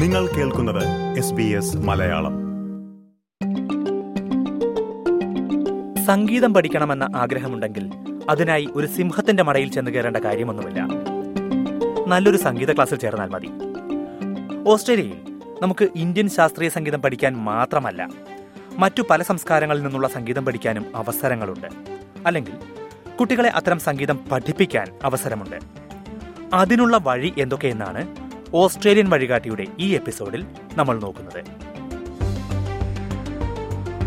നിങ്ങൾ കേൾക്കുന്നത് S B S Malayalam. സംഗീതം പഠിക്കണമെന്ന ആഗ്രഹമുണ്ടെങ്കിൽ അതിനായി ഒരു സിംഹത്തിന്റെ മടയിൽ ചെന്ന് കയറേണ്ട കാര്യമൊന്നുമില്ല. നല്ലൊരു സംഗീത ക്ലാസ്സിൽ ചേർന്നാൽ മതി. ഓസ്ട്രേലിയയിൽ നമുക്ക് ഇന്ത്യൻ ശാസ്ത്രീയ സംഗീതം പഠിക്കാൻ മാത്രമല്ല മറ്റു പല സംസ്കാരങ്ങളിൽ നിന്നുള്ള സംഗീതം പഠിക്കാനും അവസരങ്ങളുണ്ട്. അല്ലെങ്കിൽ കുട്ടികളെ അത്തരം സംഗീതം പഠിപ്പിക്കാൻ അവസരമുണ്ട്. അതിനുള്ള വഴി എന്തൊക്കെയെന്നാണ് ഓസ്ട്രേലിയൻ വഴികാട്ടിയുടെ ഈ എപ്പിസോഡിൽ നമ്മൾ നോക്കുന്നത്.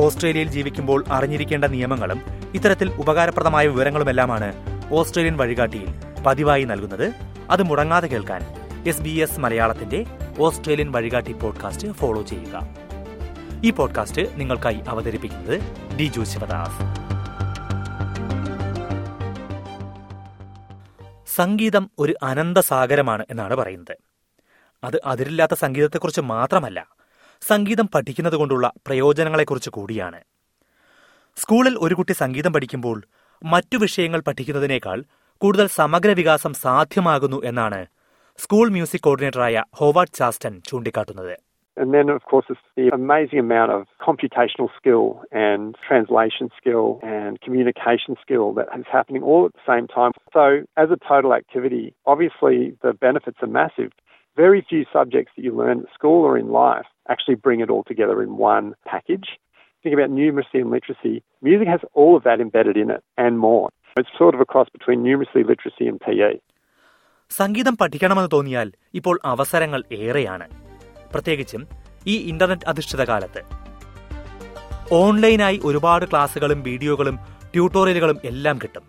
ഓസ്ട്രേലിയയിൽ ജീവിക്കുമ്പോൾ അറിഞ്ഞിരിക്കേണ്ട നിയമങ്ങളും ഇത്തരത്തിൽ ഉപകാരപ്രദമായ വിവരങ്ങളുമെല്ലാമാണ് ഓസ്ട്രേലിയൻ വഴികാട്ടിയിൽ പതിവായി നൽകുന്നത്. അത് മുടങ്ങാതെ കേൾക്കാൻ എസ് ബി എസ് മലയാളത്തിന്റെ ഓസ്ട്രേലിയൻ വഴികാട്ടി പോഡ്കാസ്റ്റ് ഫോളോ ചെയ്യുക. ഈ പോഡ്കാസ്റ്റ് നിങ്ങൾക്കായി അവതരിപ്പിക്കുന്നത് ഡിജു ശിവദാസ്. സംഗീതം ഒരു അനന്തസാഗരമാണ് എന്നാണ് പറയുന്നത്. അത് അതിരില്ലാത്ത സംഗീതത്തെക്കുറിച്ച് മാത്രമല്ല സംഗീതം പഠിക്കുന്നത് കൊണ്ടുള്ള പ്രയോജനങ്ങളെക്കുറിച്ച് കൂടിയാണ് സ്കൂളിൽ ഒരു കുട്ടി സംഗീതം പഠിക്കുമ്പോൾ മറ്റു വിഷയങ്ങൾ പഠിക്കുന്നതിനേക്കാൾ കൂടുതൽ സമഗ്ര വികാസം സാധ്യമാകുന്നു എന്നാണ് സ്കൂൾ മ്യൂസിക് കോർഡിനേറ്ററായ ഹോവാർഡ് ചാസ്റ്റൻ ചൂണ്ടിക്കാട്ടുന്നത് And then, of course, it's the amazing amount of computational skill and translation skill and communication skill that is happening all at the same time. So, as a total activity, obviously the benefits are massive. Very few subjects that you learn at school or in life actually bring it all together in one package. Think about numeracy and literacy. Music has all of that embedded in it and more. It's sort of a cross between numeracy, literacy, and PE. സംഗീതം പഠിക്കണമെന്ന് തോന്നിയാൽ ഇപ്പോൾ അവസരങ്ങൾ ഏറെയാണ് പ്രത്യേകിച്ചും ഈ internet അധിഷ്ഠിത കാലത്ത് ഓൺലൈനായി ഒരുപാട് ക്ലാസ്സുകളും വീഡിയോകളും ട്യൂട്ടോറിയലുകളും എല്ലാം കിട്ടും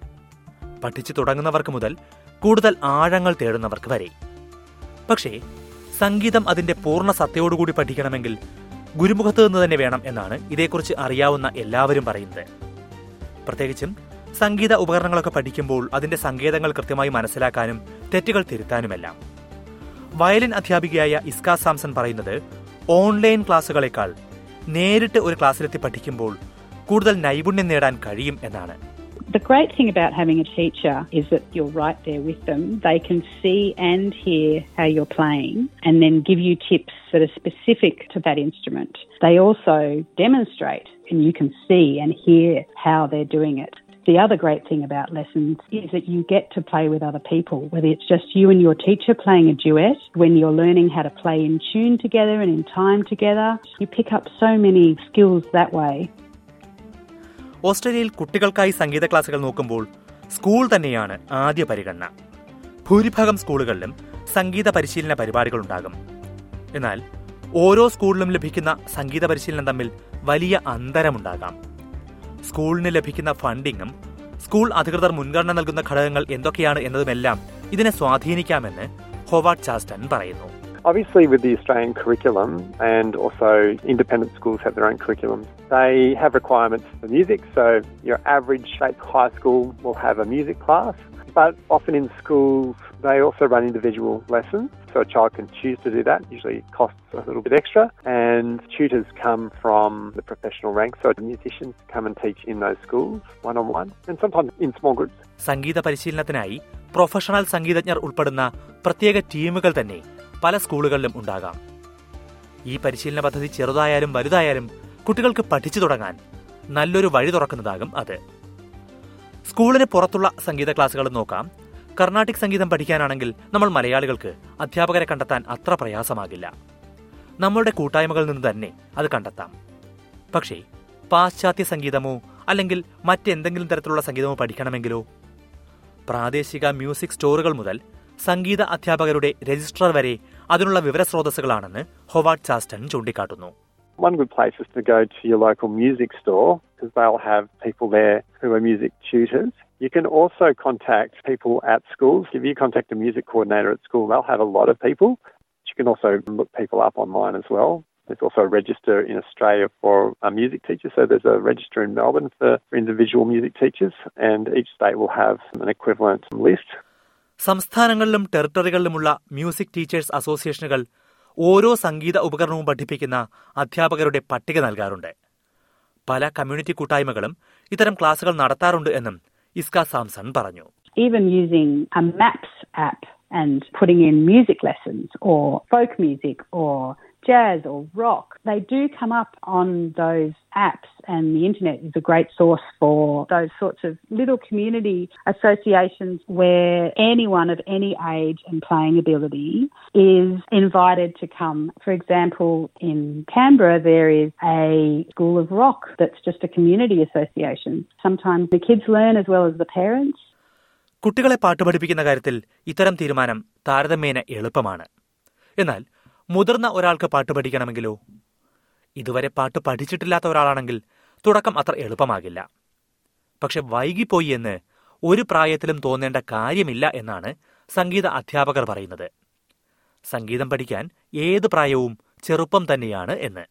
പഠിച്ചു തുടങ്ങുന്നവർക്ക് മുതൽ കൂടുതൽ ആഴങ്ങൾ തേടുന്നവർക്ക് വരെ പക്ഷേ സംഗീതം അതിന്റെ പൂർണ സത്യയോടുകൂടി പഠിക്കണമെങ്കിൽ ഗുരുമുഖത്ത് നിന്ന് തന്നെ വേണം എന്നാണ് ഇതേക്കുറിച്ച് അറിയാവുന്ന എല്ലാവരും പറയുന്നത്. പ്രത്യേകിച്ചും സംഗീത ഉപകരണങ്ങളൊക്കെ പഠിക്കുമ്പോൾ അതിന്റെ സങ്കേതങ്ങൾ കൃത്യമായി മനസ്സിലാക്കാനും തെറ്റുകൾ തിരുത്താനുമെല്ലാം. വയലിൻ അധ്യാപികയായ ഇസ്ക സാംസൺ പറയുന്നത് ഓൺലൈൻ ക്ലാസ്സുകളേക്കാൾ നേരിട്ട് ഒരു ക്ലാസ്സിലെത്തി പഠിക്കുമ്പോൾ കൂടുതൽ നൈപുണ്യം നേടാൻ കഴിയും എന്നാണ്. The great thing about having a teacher is that you're right there with them. They can see and hear how you're playing and then give you tips that are specific to that instrument. They also demonstrate and you can see and hear how they're doing it. The other great thing about lessons is that you get to play with other people, whether it's just you and your teacher playing a duet, when you're learning how to play in tune together and in time together. You pick up so many skills that way. ഓസ്ട്രേലിയയിൽ കുട്ടികൾക്കായി സംഗീത ക്ലാസുകൾ നോക്കുമ്പോൾ school തന്നെയാണ് ആദ്യ പരിഗണന. ഭൂരിഭാഗം സ്കൂളുകളിലും സംഗീത പരിശീലന പരിപാടികൾ ഉണ്ടാകും. എന്നാൽ ഓരോ സ്കൂളിലും ലഭിക്കുന്ന സംഗീത പരിശീലനം തമ്മിൽ വലിയ അന്തരമുണ്ടാകാം. സ്കൂളിന് ലഭിക്കുന്ന ഫണ്ടിങ്ങും സ്കൂൾ അധികൃതർ മുൻഗണന നൽകുന്ന ഘടകങ്ങൾ എന്തൊക്കെയാണ് എന്നതുമെല്ലാം ഇതിനെ സ്വാധീനിക്കാമെന്ന് ഹോവാർഡ് ചാസ്റ്റൻ പറയുന്നു. Obviously, with the Australian curriculum and also independent schools have their own curriculums, they have requirements for music. So, your average state high school will have a music class, but often in schools they also run individual lessons. So, a child can choose to do that. Usually, it costs a little bit extra, and tutors come from the professional ranks. So, musicians come and teach in those schools one on one, and sometimes in small groups. സംഗീത പരിശീലനത്തിനായി professional സംഗീതജ്ഞർ ഉൾപ്പെടുന്ന പ്രത്യേക ടീമുകൾ തന്നെ പല സ്കൂളുകളിലും ഉണ്ടാകാം. ഈ പരിശീലന പദ്ധതി ചെറുതായാലും വലുതായാലും കുട്ടികൾക്ക് പഠിച്ചു തുടങ്ങാൻ നല്ലൊരു വഴി തുറക്കുന്നതാകും അത്. സ്കൂളിന് പുറത്തുള്ള സംഗീത ക്ലാസ്സുകൾ നോക്കാം. കർണാട്ടിക് സംഗീതം പഠിക്കാനാണെങ്കിൽ നമ്മൾ മലയാളികൾക്ക് അധ്യാപകരെ കണ്ടെത്താൻ അത്ര പ്രയാസമാകില്ല. നമ്മളുടെ കൂട്ടായ്മകളിൽ നിന്ന് തന്നെ അത് കണ്ടെത്താം. പക്ഷേ പാശ്ചാത്യ സംഗീതമോ അല്ലെങ്കിൽ മറ്റെന്തെങ്കിലും തരത്തിലുള്ള സംഗീതമോ പഠിക്കണമെങ്കിലോ? പ്രാദേശിക മ്യൂസിക് സ്റ്റോറുകൾ മുതൽ സംഗീത അധ്യാപകരുടെ രജിസ്ട്രാർ വരെ അതിനുള്ള വിവരസ്രോതസ്സുകളാണെന്ന് ഹൊവാർഡ് ചാസ്റ്റൺ ചൂണ്ടിക്കാട്ടുന്നു One good place is to go to your local music store because they'll have people there who are music tutors. You can also contact people at schools. If you contact a music coordinator at school, they'll have a lot of people. You can also look people up online as well. There's also a register in Australia for a music teacher. So there's a register in Melbourne for, for individual music teachers, and each state will have an equivalent list. സംസ്ഥാനങ്ങളിലും ടെറിട്ടറികളിലുമുള്ള music teachers അസോസിയേഷനുകൾ ഓരോ സംഗീത ഉപകരണവും പഠിപ്പിക്കുന്ന അധ്യാപകരുടെ പട്ടിക നൽകാറുണ്ട്. പല community കൂട്ടായ്മകളും ഇത്തരം ക്ലാസുകൾ നടത്താറുണ്ട് എന്നും ഇസ്ക സാംസൺ പറഞ്ഞു. Even using a maps app and putting in music lessons or folk music or jazz or rock. They do come up on those apps, and the internet is a great source for those sorts of little community associations where anyone of any age and playing ability is invited to come. For example, in Canberra, there is a school of rock that's just a community association. Sometimes the kids learn as well as the parents. കുട്ടികളെ പാട്ട് പഠിപ്പിക്കുന്ന കാര്യത്തിൽ ഇത്തരം തീരുമാനം താരതമ്യേന എളുപ്പമാണ് എന്നാൽ മുതിർന്ന ഒരാൾക്ക് പാട്ട് പഠിക്കണമെങ്കിലോ? ഇതുവരെ പാട്ട് പഠിച്ചിട്ടില്ലാത്ത ഒരാളാണെങ്കിൽ തുടക്കം അത്ര എളുപ്പമാകില്ല. പക്ഷെ വൈകിപ്പോയി എന്ന് ഒരു പ്രായത്തിലും തോന്നേണ്ട കാര്യമില്ല എന്നാണ് സംഗീത അധ്യാപകർ പറയുന്നത്. സംഗീതം പഠിക്കാൻ ഏത് പ്രായവും ചെറുപ്പം തന്നെയാണ് എന്ന്.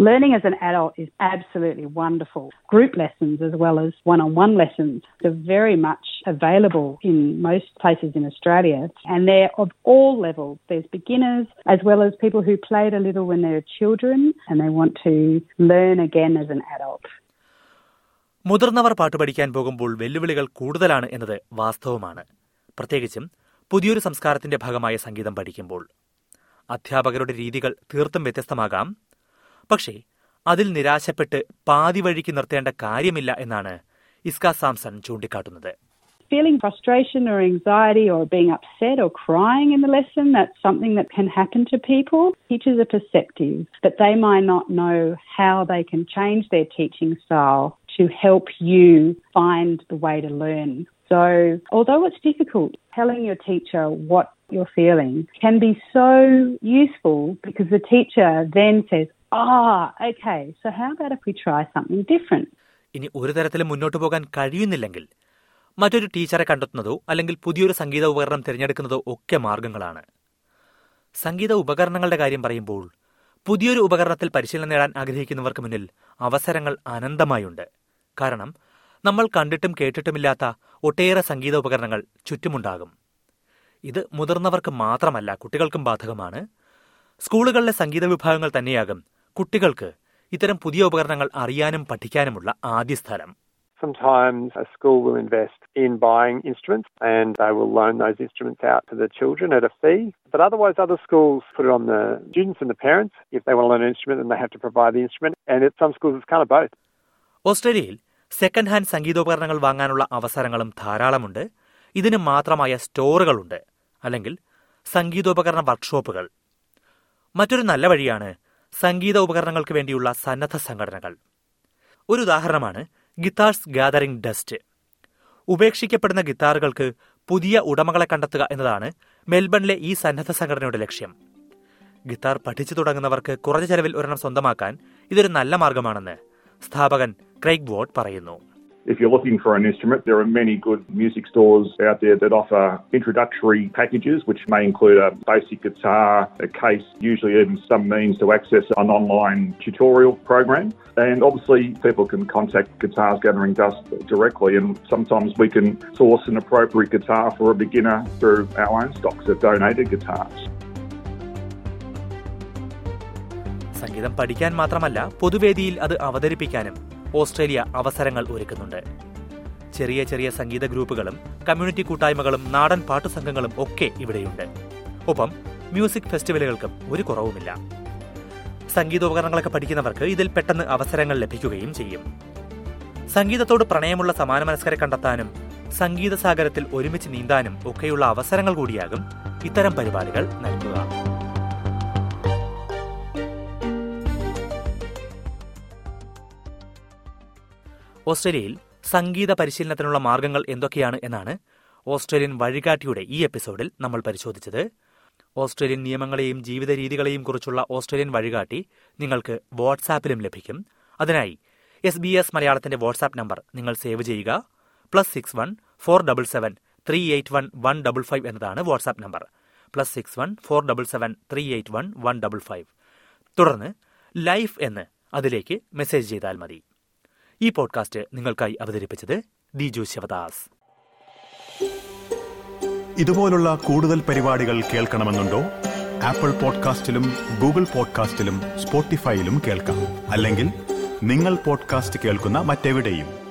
Learning as an adult is absolutely wonderful. Group lessons as well as one on one lessons are very much available in most places in Australia. And they're of all levels. There's beginners as well as people who played a little when they were children and they want to learn again as an adult. മുതിർന്നവർ പാട്ട് പഠിക്കാൻ പോകുമ്പോൾ വെല്ലുവിളികൾ കൂടുതലാണ് എന്നത് വാസ്തവമാണ്. പ്രത്യേകിച്ചും പുതിയൊരു സംസ്കാരത്തിന്റെ ഭാഗമായ സംഗീതം പഠിക്കുമ്പോൾ. അധ്യാപകരുടെ രീതികൾ തീർത്തും വ്യത്യസ്തമാകാം. പക്ഷേ അതിൽ നിരാശപ്പെട്ട് പാതി വഴിക്ക് നിർത്തേണ്ട കാര്യമില്ല എന്നാണ് ഇസ്ക സാംസൺ ചൂണ്ടിക്കാട്ടുന്നത്. Feeling frustration or anxiety or being upset or crying in the lesson, that's something that can happen to people. Teachers are perceptive, but they might not know how they can change their teaching style to help you find the way to learn. So, although it's difficult, telling your teacher what you're feeling can be so useful because the teacher then says, Ah, okay, so how about if we try something different? ഇനി ഒരു തരത്തിലും മുന്നോട്ട് പോകാൻ കഴിയുന്നില്ലെങ്കിൽ മറ്റൊരു ടീച്ചറെ കണ്ടെത്തുന്നതോ അല്ലെങ്കിൽ പുതിയൊരു സംഗീത ഉപകരണം തിരഞ്ഞെടുക്കുന്നതോ ഒക്കെ മാർഗങ്ങളാണ്. സംഗീത ഉപകരണങ്ങളുടെ കാര്യം പറയുമ്പോൾ പുതിയൊരു ഉപകരണത്തിൽ പരിശീലനം നേടാൻ ആഗ്രഹിക്കുന്നവർക്ക് മുന്നിൽ അവസരങ്ങൾ അനന്തമായുണ്ട്. കാരണം നമ്മൾ കണ്ടിട്ടും കേട്ടിട്ടുമില്ലാത്ത ഒട്ടേറെ സംഗീത ഉപകരണങ്ങൾ ചുറ്റുമുണ്ടാകും. ഇത് മുതിർന്നവർക്ക് മാത്രമല്ല കുട്ടികൾക്കും ബാധകമാണ്. സ്കൂളുകളിലെ സംഗീത വിഭാഗങ്ങൾ തന്നെയാകും കുട്ടികൾക്ക് ഇത്തരം പുതിയ ഉപകരണങ്ങൾ അറിയാനും പഠിക്കാനുമുള്ള ആദ്യ സ്ഥലം. Sometimes a school will invest in buying instruments and they will loan those instruments out to the children at a fee. But otherwise, other schools put it on the students and the parents. If they want to learn an instrument, then they have to provide the instrument. And at some schools, it's kind of both. ഓസ്ട്രേലിയയിൽ second hand സംഗീതോപകരണങ്ങൾ വാങ്ങാനുള്ള അവസരങ്ങളും ധാരാളമുണ്ട് ഇതിന് മാത്രമായ സ്റ്റോറുകളുണ്ട് അല്ലെങ്കിൽ സംഗീതോപകരണ വർക്ക്ഷോപ്പുകൾ മറ്റൊരു നല്ല വഴിയാണ് സംഗീത ഉപകരണങ്ങൾക്ക് വേണ്ടിയുള്ള സന്നദ്ധ സംഘടനകൾ ഒരു ഉദാഹരണമാണ് ഗിത്താർസ് ഗാദറിംഗ് ഡസ്റ്റ്. ഉപേക്ഷിക്കപ്പെടുന്ന ഗിത്താറുകൾക്ക് പുതിയ ഉടമകളെ കണ്ടെത്തുക എന്നതാണ് മെൽബണിലെ ഈ സന്നദ്ധ സംഘടനയുടെ ലക്ഷ്യം. ഗിത്താർ പഠിച്ചു തുടങ്ങുന്നവർക്ക് കുറഞ്ഞ ചെലവിൽ ഒരെണ്ണം സ്വന്തമാക്കാൻ ഇതൊരു നല്ല മാർഗമാണെന്ന് സ്ഥാപകൻ ക്രൈഗ് വോട്ട് പറയുന്നു. If you're looking for an instrument, there are many good music stores out there that offer introductory packages, which may include a basic guitar, a case, usually even some means to access an online tutorial program. And obviously, people can contact Guitars Gathering Dust directly, and sometimes we can source an appropriate guitar for a beginner through our own stocks of donated guitars. സംഗീതം പഠിക്കാൻ മാത്രമല്ല പൊതുവേദിയിൽ അത് അവതരിപ്പിക്കാനും Australia അവസരങ്ങൾ ഒരുക്കുന്നുണ്ട്. ചെറിയ ചെറിയ സംഗീത ഗ്രൂപ്പുകളും കമ്മ്യൂണിറ്റി കൂട്ടായ്മകളും നാടൻ പാട്ടു സംഘങ്ങളും ഒക്കെ ഇവിടെയുണ്ട്. ഒപ്പം മ്യൂസിക് ഫെസ്റ്റിവലുകൾക്കും ഒരു കുറവുമില്ല. സംഗീതോപകരണങ്ങളൊക്കെ പഠിക്കുന്നവർക്ക് ഇതിൽ പെട്ടെന്ന് അവസരങ്ങൾ ലഭിക്കുകയും ചെയ്യും. സംഗീതത്തോട് പ്രണയമുള്ള സമാന മനസ്കരെ കണ്ടെത്താനും സംഗീത സാഗരത്തിൽ ഒരുമിച്ച് നീന്താനും ഒക്കെയുള്ള അവസരങ്ങൾ കൂടിയാകും ഇത്തരം പരിപാടികൾ നൽകുക. ഓസ്ട്രേലിയയിൽ സംഗീത പരിശീലനത്തിനുള്ള മാർഗങ്ങൾ എന്തൊക്കെയാണ് എന്നാണ് ഓസ്ട്രേലിയൻ വഴികാട്ടിയുടെ ഈ എപ്പിസോഡിൽ നമ്മൾ പരിശോധിച്ചത്. ഓസ്ട്രേലിയൻ നിയമങ്ങളെയും ജീവിത രീതികളെയും കുറിച്ചുള്ള ഓസ്ട്രേലിയൻ വഴികാട്ടി നിങ്ങൾക്ക് വാട്സാപ്പിലും ലഭിക്കും. അതിനായി എസ് ബി എസ് മലയാളത്തിന്റെ വാട്സാപ്പ് നമ്പർ നിങ്ങൾ സേവ് ചെയ്യുക. Plus six one four double seven three eight one one double five എന്നതാണ് WhatsApp number. Plus six one four double seven three eight one one double five തുടർന്ന് life എന്ന് അതിലേക്ക് message ചെയ്താൽ മതി. ഈ podcast നിങ്ങൾക്കായി അവതരിപ്പിച്ചത് ദിജു ശിവദാസ്. ഇതുപോലുള്ള കൂടുതൽ പരിപാടികൾ കേൾക്കണമെന്നുണ്ടോ? ആപ്പിൾ പോഡ്കാസ്റ്റിലും ഗൂഗിൾ പോഡ്കാസ്റ്റിലും സ്പോട്ടിഫൈയിലും കേൾക്കാം. അല്ലെങ്കിൽ നിങ്ങൾ പോഡ്കാസ്റ്റ് കേൾക്കുന്ന മറ്റെവിടെയും.